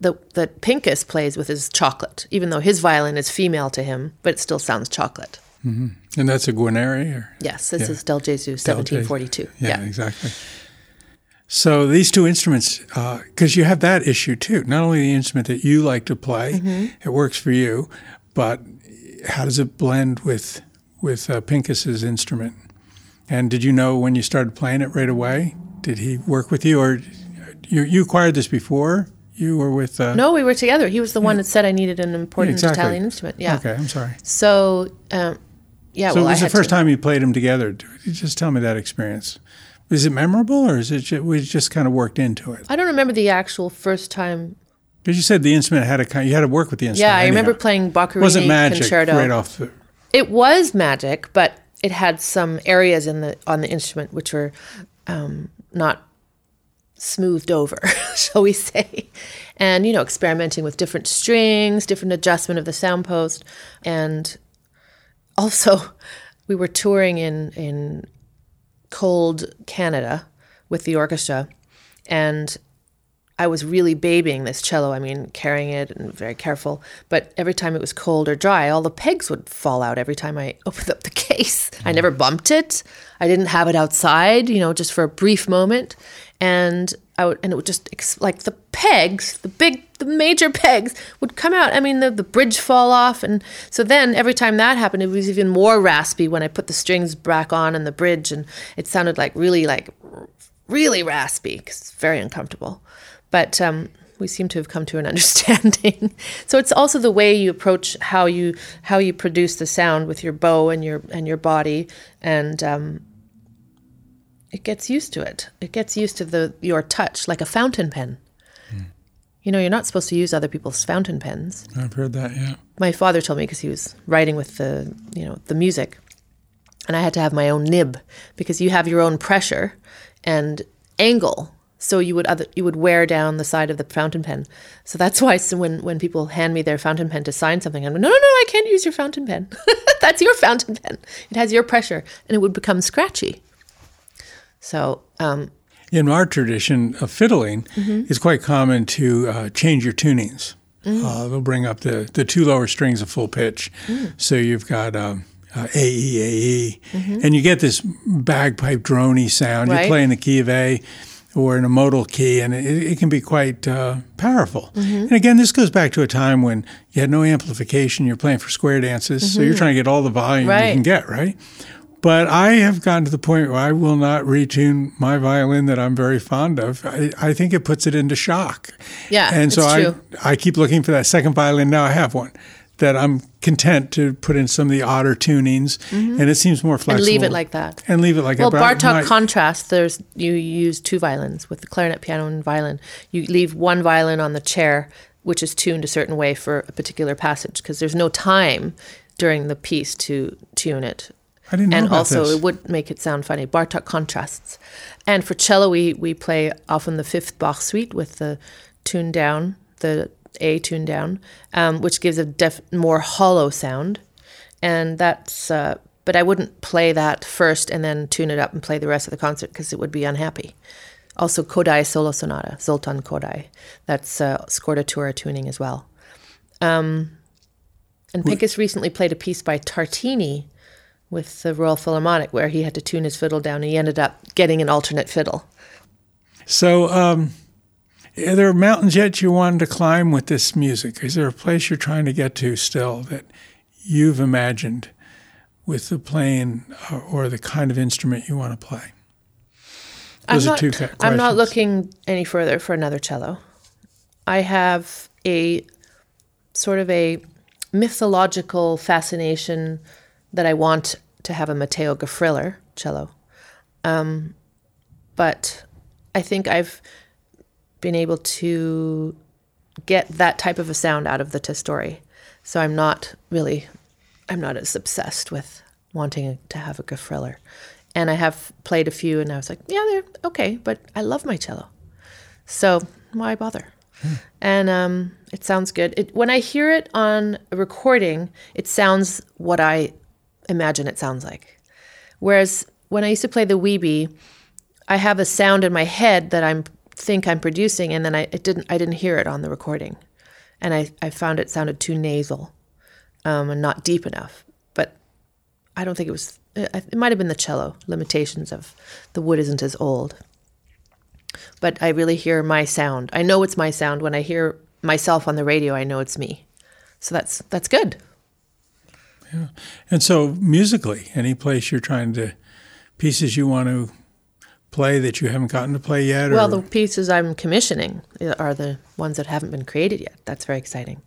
that that Pinchas plays with is chocolate, even though his violin is female to him, but it still sounds chocolate. Mm-hmm. And that's a Guarneri? Or? Yes, this Yeah. is del Gesù, 1742. Yeah, exactly. So these two instruments, because you have that issue too. Not only the instrument that you like to play, Mm-hmm. it works for you, but how does it blend with with uh, Pinchas's instrument? And did you know when you started playing it right away? Did he work with you, or you you acquired this before? You were with uh, No, we were together. He was the one that said I needed an important exactly. Italian instrument. Yeah. Okay, I'm sorry. So, um, yeah. So well, it I was the first to, time you played them together. Just tell me that experience. Is it memorable, or is it ju- we just kind of worked into it? I don't remember the actual first time. Because you said the instrument had a kind, you had to work with the instrument. Yeah, I remember playing Boccherini It wasn't magic concerto. right off the. It was magic, but it had some areas in the on the instrument which were um, not smoothed over, shall we say? And you know, experimenting with different strings, different adjustment of the sound post, and also we were touring in in cold Canada with the orchestra, and I was really babying this cello. I mean, carrying it and very careful. But every time it was cold or dry, all the pegs would fall out every time I opened up the case. I never bumped it. I didn't have it outside, you know, just for a brief moment. And and it would just like the pegs the big the major pegs would come out. I mean the, the bridge fall off. And so then every time that happened it was even more raspy when i put the strings back on and the bridge and it sounded like really like really raspy because it's very uncomfortable. But um, we seem to have come to an understanding. So it's also the way you approach how you how you produce the sound with your bow and your and your body. And um, it gets used to it. It gets used to the your touch, like a fountain pen. Mm. You know, you're not supposed to use other people's fountain pens. I've heard that, yeah. My father told me because he was writing with the, you know, the music, and I had to have my own nib because you have your own pressure and angle. So you would other, you would wear down the side of the fountain pen. So that's why so when when people hand me their fountain pen to sign something, I'm like, no, no, no, I can't use your fountain pen. that's your fountain pen. It has your pressure, and it would become scratchy. So, um, in our tradition of fiddling, mm-hmm. it's quite common to uh, change your tunings. Mm. Uh, they'll bring up the, the two lower strings of full pitch. Mm. So you've got um, uh, A, E, A, E, mm-hmm. and you get this bagpipe drony sound. Right. You play in the key of A or in a modal key, and it, it can be quite uh, powerful. Mm-hmm. And again, this goes back to a time when you had no amplification. You're playing for square dances, so you're mm-hmm. trying to get all the volume right. you can get, right? But I have gotten to the point where I will not retune my violin that I'm very fond of. I, I think it puts it into shock. Yeah, and so I I keep looking for that second violin. Now I have one that I'm content to put in some of the odder tunings, mm-hmm. and it seems more flexible. And leave it like that. And leave it like well, that. Well, Bartok contrast. There's you use two violins with the clarinet, piano, and violin. You leave one violin on the chair, which is tuned a certain way for a particular passage, because there's no time during the piece to tune it I didn't know and about also this. it would make it sound funny. Bartok contrasts, and for cello we we play often the fifth Bach suite with the tune down, the A tune down, um, which gives a def- more hollow sound, and that's. Uh, but I wouldn't play that first and then tune it up and play the rest of the concert because it would be unhappy. Also, Kodály solo sonata, Zoltán Kodály. That's uh, scordatura tuning as well. Um, and Pinchas recently played a piece by Tartini with the Royal Philharmonic where he had to tune his fiddle down. And he ended up getting an alternate fiddle. So, um, are there mountains yet you wanted to climb with this music? Is there a place you're trying to get to still that you've imagined with the playing uh, or the kind of instrument you want to play? Those I'm not, I'm not looking any further for another cello. I have a sort of a mythological fascination that I want to have a Matteo Goffriller cello. Um, but I think I've been able to get that type of a sound out of the Testore. So I'm not really, I'm not as obsessed with wanting to have a Goffriller. And I have played a few and I was like, yeah, they're okay, but I love my cello. So why bother? Hmm. And um, it sounds good. It, when I hear it on a recording, it sounds what I imagine it sounds like. Whereas when I used to play the Weebie, I have a sound in my head that I think I'm producing, and then I didn't I didn't hear it on the recording, and I, I found it sounded too nasal, um, and not deep enough. But I don't think it was. It might have been the cello limitations of the wood isn't as old. But I really hear my sound. I know it's my sound when I hear myself on the radio. I know it's me, so that's that's good. Yeah. And so musically, any place you're trying to pieces you want to play that you haven't gotten to play yet? Well, the pieces I'm commissioning are the ones that haven't been created yet. That's very exciting.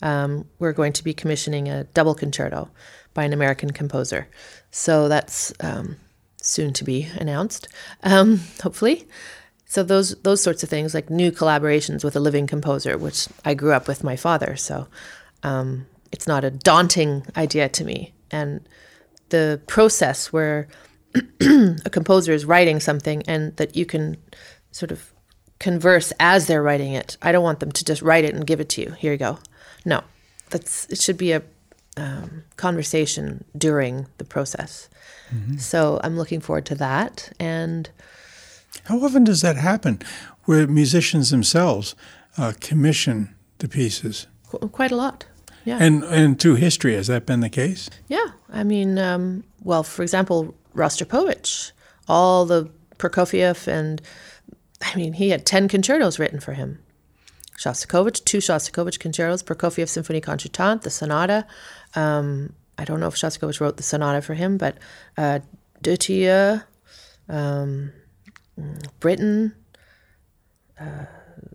Um, we're going to be commissioning a double concerto by an American composer. So that's um, soon to be announced, um, hopefully. So those those sorts of things, like new collaborations with a living composer, which I grew up with my father. So um, it's not a daunting idea to me. And the process where a composer is writing something and that you can sort of converse as they're writing it. I don't want them to just write it and give it to you. Here you go. No, that's it should be a um, conversation during the process. Mm-hmm. So I'm looking forward to that. And how often does that happen, where musicians themselves uh, commission the pieces? Qu- quite a lot. Yeah. And and through history, has that been the case? Yeah. I mean, um, well, for example, Rostropovich, all the Prokofiev and I mean, he had 10 concertos written for him. Shostakovich, two Shostakovich concertos, Prokofiev Symphony Concertante, the sonata. Um, I don't know if Shostakovich wrote the sonata for him, but uh, Dutilleux, um, Britten, uh,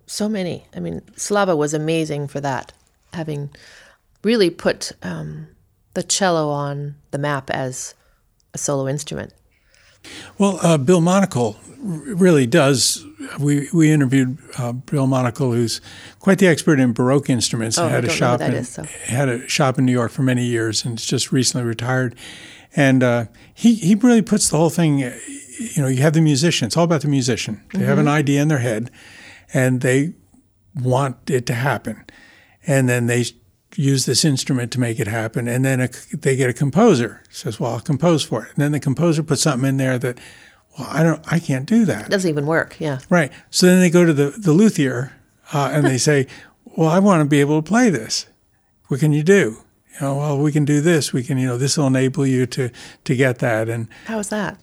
so many. I mean, Slava was amazing for that, having really put um, the cello on the map as a solo instrument. Well, uh, Bill Monical really does. We we interviewed uh, Bill Monical, who's quite the expert in Baroque instruments. Oh, had I a shop in is, so. had a shop in New York for many years, and is just recently retired. And uh, he he really puts the whole thing. You know, you have the musician. It's all about the musician. They have Mm-hmm. an idea in their head, and they want it to happen, and then they use this instrument to make it happen. And then a, they get a composer says, "Well, I'll compose for it." And then the composer puts something in there that, well, I don't, I can't do that. It doesn't even work, yeah. Right. So then they go to the the luthier, uh, and they say, "Well, I want to be able to play this. What can you do?" You know, well, we can do this. We can, you know, this will enable you to to get that. And How is that?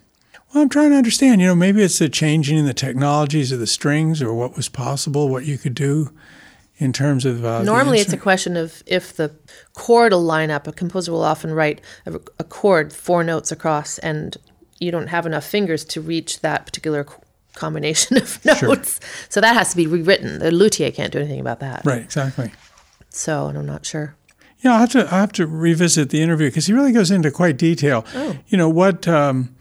well, I'm trying to understand. You know, maybe it's the changing in the technologies of the strings, or what was possible, what you could do in terms of uh, Normally, it's a question of if the chord will line up. A composer will often write a, a chord four notes across, and you don't have enough fingers to reach that particular combination of notes. So that has to be rewritten. The luthier can't do anything about that. right. Exactly. So, and I'm not sure. Yeah, I have to I have to revisit the interview because he really goes into quite detail. Oh. You know what um,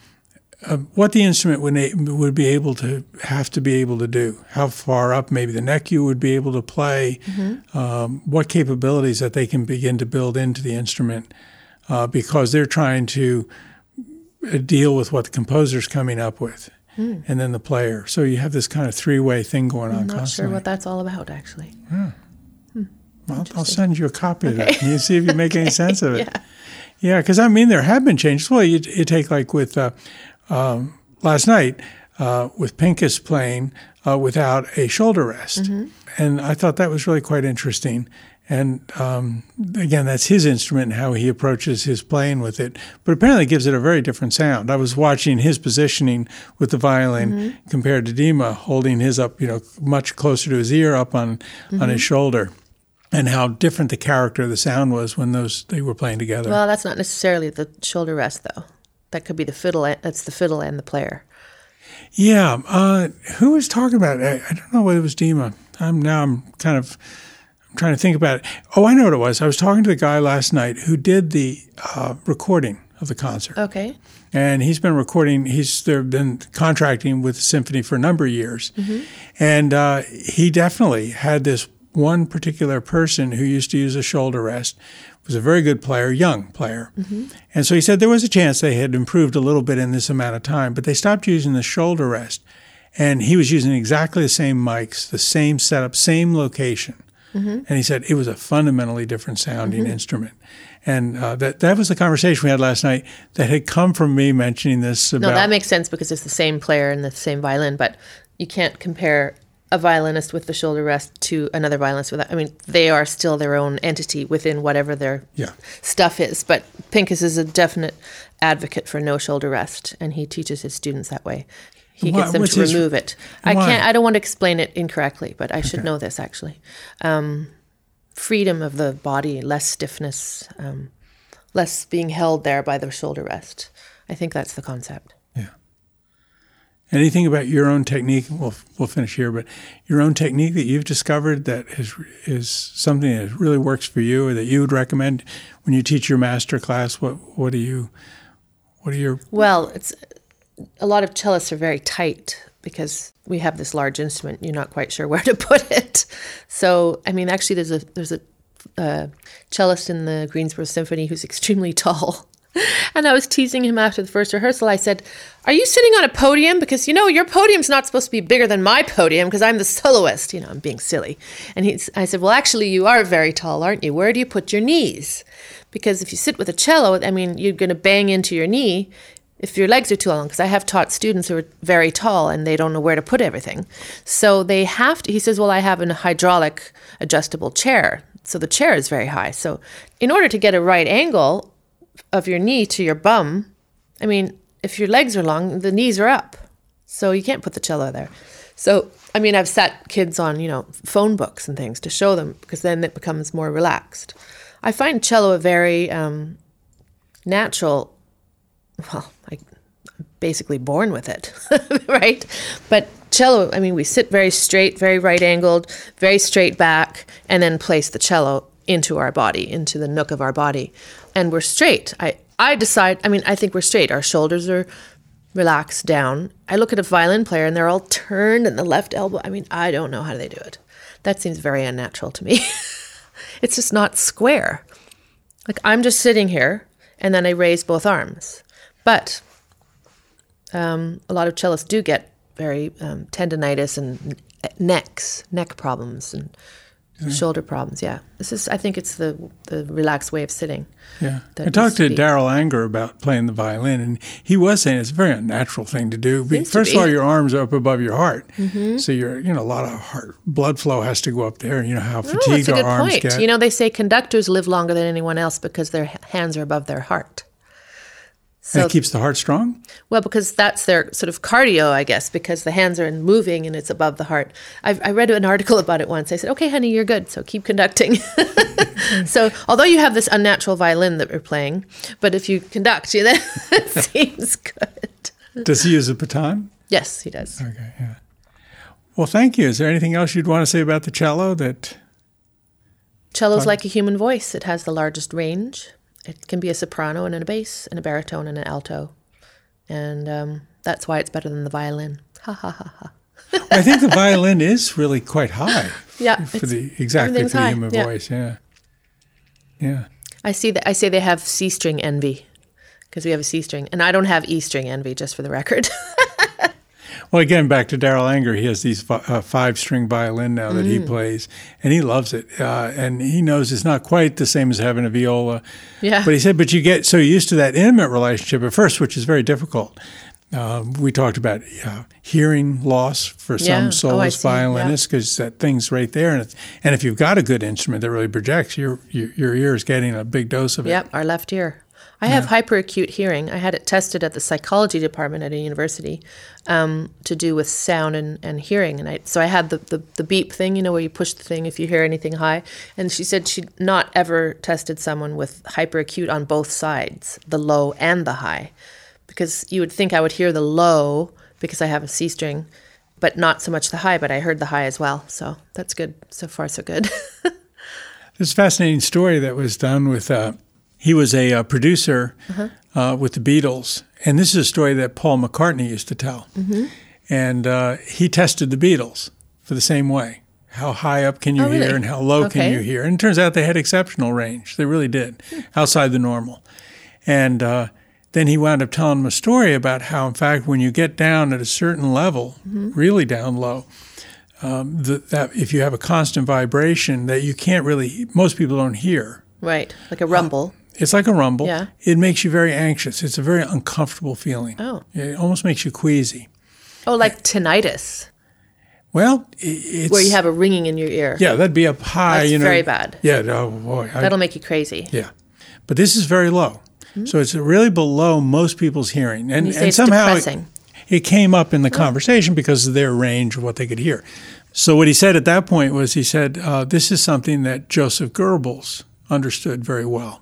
uh, what the instrument would would be able to have to be able to do, how far up maybe the neck you would be able to play, Mm-hmm. um, what capabilities that they can begin to build into the instrument, uh, because they're trying to uh, deal with what the composer's coming up with, and then the player. So you have this kind of three way thing going on Hmm. I'm not sure constantly. what that's all about, actually. I'll, I'll send you a copy of that. and You see if you make any sense of it. Yeah, because I mean, there have been changes. Well, you, you take like with uh, um, last night uh, with Pinchas playing uh, without a shoulder rest, and I thought that was really quite interesting. And um, again, that's his instrument and how he approaches his playing with it. But apparently, it gives it a very different sound. I was watching his positioning with the violin compared to Dima, holding his up, you know, much closer to his ear, up on on his shoulder and how different the character of the sound was when those they were playing together. Well, that's not necessarily the shoulder rest, though. That could be the fiddle. and- That's the fiddle and the player. yeah, uh, who was talking about it? I, I don't know whether it was Dima. I'm now I'm kind of I'm trying to think about it. Oh, I know what it was. I was talking to the guy last night who did the uh, recording of the concert, Okay. and he's been recording. He's there been contracting with the symphony for a number of years, and uh, he definitely had this one particular person who used to use a shoulder rest. Was a very good player, young player, mm-hmm. and so he said there was a chance they had improved a little bit in this amount of time, but they stopped using the shoulder rest, and he was using exactly the same mics, the same setup, same location. Mm-hmm. And he said it was a fundamentally different sounding mm-hmm. instrument. And uh, that, that was the conversation we had last night that had come from me mentioning this about. No, that makes sense because it's the same player and the same violin, but you can't compare a violinist with the shoulder rest to another violinist without. I mean, they are still their own entity within whatever their Yeah. stuff is. But Pinchas is a definite advocate for no shoulder rest, and he teaches his students that way. He Why- gets them to remove it. I why? can't. I don't want to explain it incorrectly, but I should know this actually. Um, freedom of the body, less stiffness, um, less being held there by the shoulder rest. I think that's the concept. Anything about your own technique? We'll we'll finish here, but your own technique that you've discovered that is is something that really works for you, or that you would recommend when you teach your master class. What what do you what are your Well, it's a lot of cellists are very tight because we have this large instrument. You're not quite sure where to put it. So, I mean, actually, there's a there's a uh, cellist in the Greensboro Symphony who's extremely tall. And I was teasing him after the first rehearsal. I said, Are you sitting on a podium? Because, you know, your podium's not supposed to be bigger than my podium because I'm the soloist. You know, I'm being silly. And he's, I said, Well, actually, you are very tall, aren't you? Where do you put your knees? Because if you sit with a cello, I mean, you're going to bang into your knee if your legs are too long because i have taught students who are very tall and they don't know where to put everything so they have to he says well i have a hydraulic adjustable chair so the chair is very high so in order to get a right angle of your knee to your bum i mean if your legs are long the knees are up so you can't put the cello there So, I mean, I've sat kids on, you know, phone books and things to show them because then it becomes more relaxed. I find cello a very um, natural, well, I, I'm basically born with it, right? But cello, I mean, we sit very straight, very right angled, very straight back, and then place the cello into our body, into the nook of our body. And we're straight. I, I decide, I mean, I think we're straight. Our shoulders are relaxed down. I look at a violin player and they're all turned and the left elbow. I mean, I don't know how they do it. That seems very unnatural to me. it's just not square. Like I'm just sitting here and then I raise both arms. But um, a lot of cellists do get very um, tendonitis and necks, neck problems, and shoulder problems. Yeah, this is. I think it's the the relaxed way of sitting. Yeah, I talked to needs to be- Darol Anger about playing the violin, and he was saying it's a very unnatural thing to do. Seems to First of. Mm-hmm. all, your arms are up above your heart, so you're you know a lot of heart blood flow has to go up there. And You know how Oh, fatigued a our arms point. get. You know, they say conductors live longer than anyone else because their hands are above their heart. And it keeps the heart strong. well, because that's their sort of cardio, I guess, because the hands are moving and it's above the heart. I've, I read an article about it once. I said, okay, honey, you're good. So keep conducting. so, although you have this unnatural violin that we're playing, but if you conduct, you then it seems good. Does he use a baton? Yes, he does. Okay, yeah. Well, thank you. Is there anything else you'd want to say about the cello that? Cello's like a human voice. It has the largest range. It can be a soprano and a bass and a baritone and an alto. And um, that's why it's better than the violin. Ha ha ha ha. I think the violin is really quite high Yeah, for the exactly for the human yeah. voice. Yeah, yeah. I see that. I say they have C string envy because we have a C string, and I don't have E string envy. Just for the record. Well, again, back to Darol Anger, he has these fi- uh, five-string violin now that he Mm. plays, and he loves it. Uh, and he knows it's not quite the same as having a viola. Yeah. But he said, but you get so used to that intimate relationship at first, which is very difficult. Um, we talked about uh, hearing loss for Yeah. Oh, some soloist see. Yeah. violinists because that thing's right there, and it's, and if you've got a good instrument that really projects, your your, your ear is getting a big dose of it. Yep, our left ear. I have hyperacute hearing. I had it tested at the psychology department at a university um, to do with sound and, and hearing. And I, so I had the, the, the beep thing, you know, where you push the thing if you hear anything high. And she said she'd not ever tested someone with hyperacute on both sides, the low and the high. Because you would think I would hear the low because I have a C string, but not so much the high, but I heard the high as well. So that's good. So far, so good. this fascinating story that was done with. Uh, he was a uh, producer Uh-huh. uh, with the Beatles, and this is a story that Paul McCartney used to tell. Mm-hmm. And uh, he tested the Beatles for the same way. How high up can you Oh, really? hear, and how low Okay. can you hear? And it turns out they had exceptional range. They really did, outside the normal. And uh, then he wound up telling them a story about how, in fact, when you get down at a certain level, Mm-hmm. really down low, um, th- that if you have a constant vibration that you can't really, most people don't hear. right. Like a rumble. It's like a rumble. Yeah. It makes you very anxious. It's a very uncomfortable feeling. Oh. It almost makes you queasy. Oh, like tinnitus, Well, it's where you have a ringing in your ear. yeah, that'd be up high. That's you know, very bad. Yeah, oh boy, I- That'll make you crazy. yeah, but this is very low, so it's really below most people's hearing, and, and somehow it, it came up in the conversation because of their range of what they could hear. So what he said at that point was, he said, uh, "This is something that Joseph Goebbels understood very well."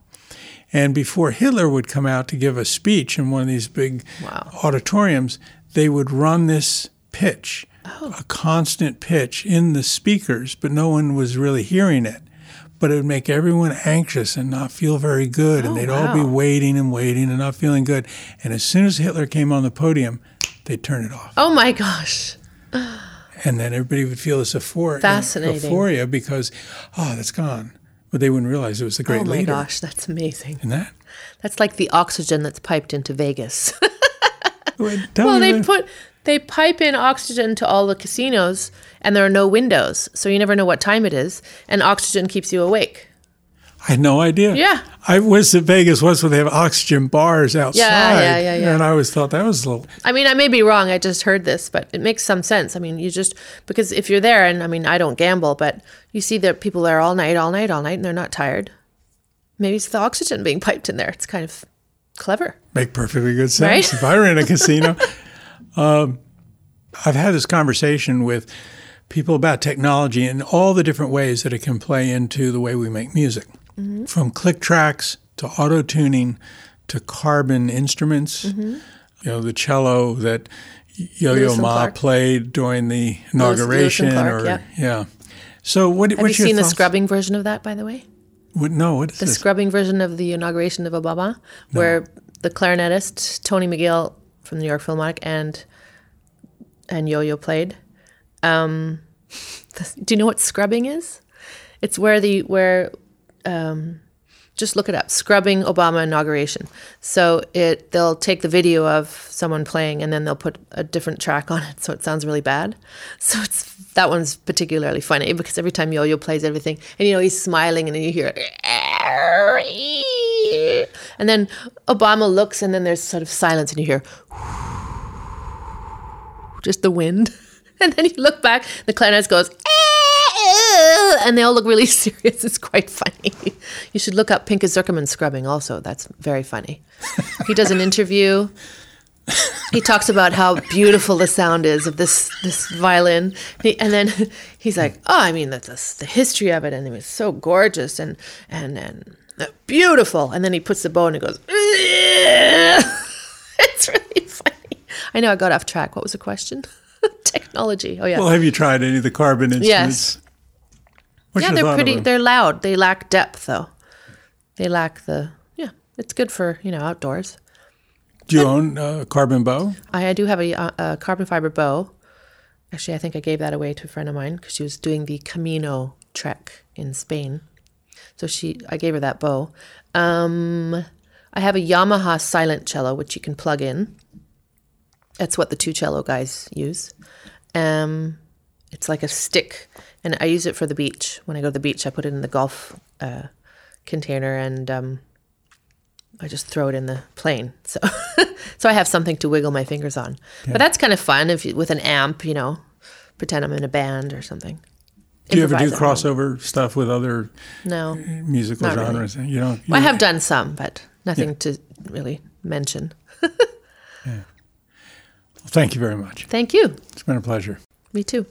And before Hitler would come out to give a speech in one of these big Wow. auditoriums, they would run this pitch, Oh. a constant pitch in the speakers, but no one was really hearing it. But it would make everyone anxious and not feel very good. and Oh, they'd all be waiting and waiting and not feeling good. And as soon as Hitler came on the podium, they'd turn it off. Oh my gosh. And then everybody would feel this euphoria because, oh, that's gone. But they wouldn't realize it was the great leader. oh my leader. gosh, that's amazing. And that. That's like the oxygen that's piped into Vegas. Tell well, they about- put they pipe in oxygen to all the casinos and there are no windows, so you never know what time it is, and oxygen keeps you awake. I had no idea. Yeah. I was at Vegas once where they have oxygen bars outside. yeah, yeah, yeah. And I always thought that was a little. I mean, I may be wrong. I just heard this, but it makes some sense. I mean, you just because if you're there, and I mean, I don't gamble, but you see that people there all night, all night, all night, and they're not tired. Maybe it's the oxygen being piped in there. It's kind of clever. Make perfectly good sense. Right? If I were in a casino, um, I've had this conversation with people about technology and all the different ways that it can play into the way we make music, mm-hmm. from click tracks to auto tuning to carbon instruments. Mm-hmm. You know, the cello that Yo-Yo Ma played during the inauguration, Luis, Clark, or yeah. yeah. So, what? Have what's you seen your the scrubbing version of that, by the way? What, no, what is the this? scrubbing version of the inauguration of Obama, no. where the clarinetist Tony McGill from the New York Philharmonic and and Yo-Yo played. Um, do you know what scrubbing is? It's where the where um, just look it up scrubbing obama inauguration. So it they'll take the video of someone playing and then they'll put a different track on it so it sounds really bad. So it's that one's particularly funny because every time yo-yo plays everything and you know he's smiling and then you hear and then obama looks and then there's sort of silence and you hear just the wind. And then you look back the clarinet goes and they all look really serious. It's quite funny. You should look up Pinchas Zukerman scrubbing also. That's very funny. He does an interview. He talks about how beautiful the sound is of this this violin, and then he's like, "Oh, I mean, that's the history of it, and it was so gorgeous and and and uh, beautiful." And then he puts the bow and he goes, "It's really funny." I know I got off track. What was the question? Technology. Oh yeah. Well, have you tried any of the carbon instruments? Yes. Yeah, they're pretty. They're loud. They lack depth, though. They lack the. Yeah, it's good for you know outdoors. Do you own a carbon bow? I, I do have a, a, carbon fiber bow. Actually, I think I gave that away to a friend of mine because she was doing the Camino trek in Spain. So she, I gave her that bow. Um, I have a Yamaha silent cello which you can plug in. That's what the two cello guys use. Um, it's like a stick and I use it for the beach. When I go to the beach, I put it in the golf uh, container and um, I just throw it in the plane. So, so I have something to wiggle my fingers on. Yeah. But that's kind of fun if you, with an amp, you know, pretend I'm in a band or something. Do you ever do crossover stuff with other no musical genres? Really. You know, well, I have done some, but nothing yeah. to really mention. yeah. Well, thank you very much. Thank you. It's been a pleasure. Me too.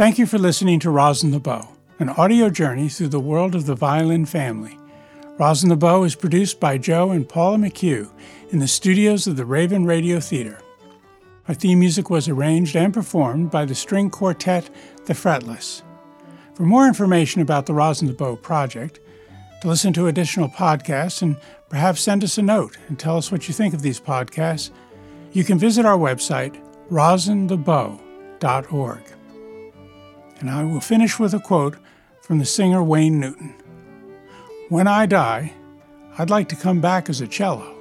Thank you for listening to Rosin the Bow, an audio journey through the world of the violin family. Rosin the Bow is produced by Joe and Paula McHugh in the studios of the Raven Radio Theater. Our theme music was arranged and performed by the string quartet The Fretless. For more information about the Rosin the Bow project, to listen to additional podcasts, and perhaps send us a note and tell us what you think of these podcasts, you can visit our website, rosinthebow.org. And I will finish with a quote from the singer Wayne Newton When I die, I'd like to come back as a cello.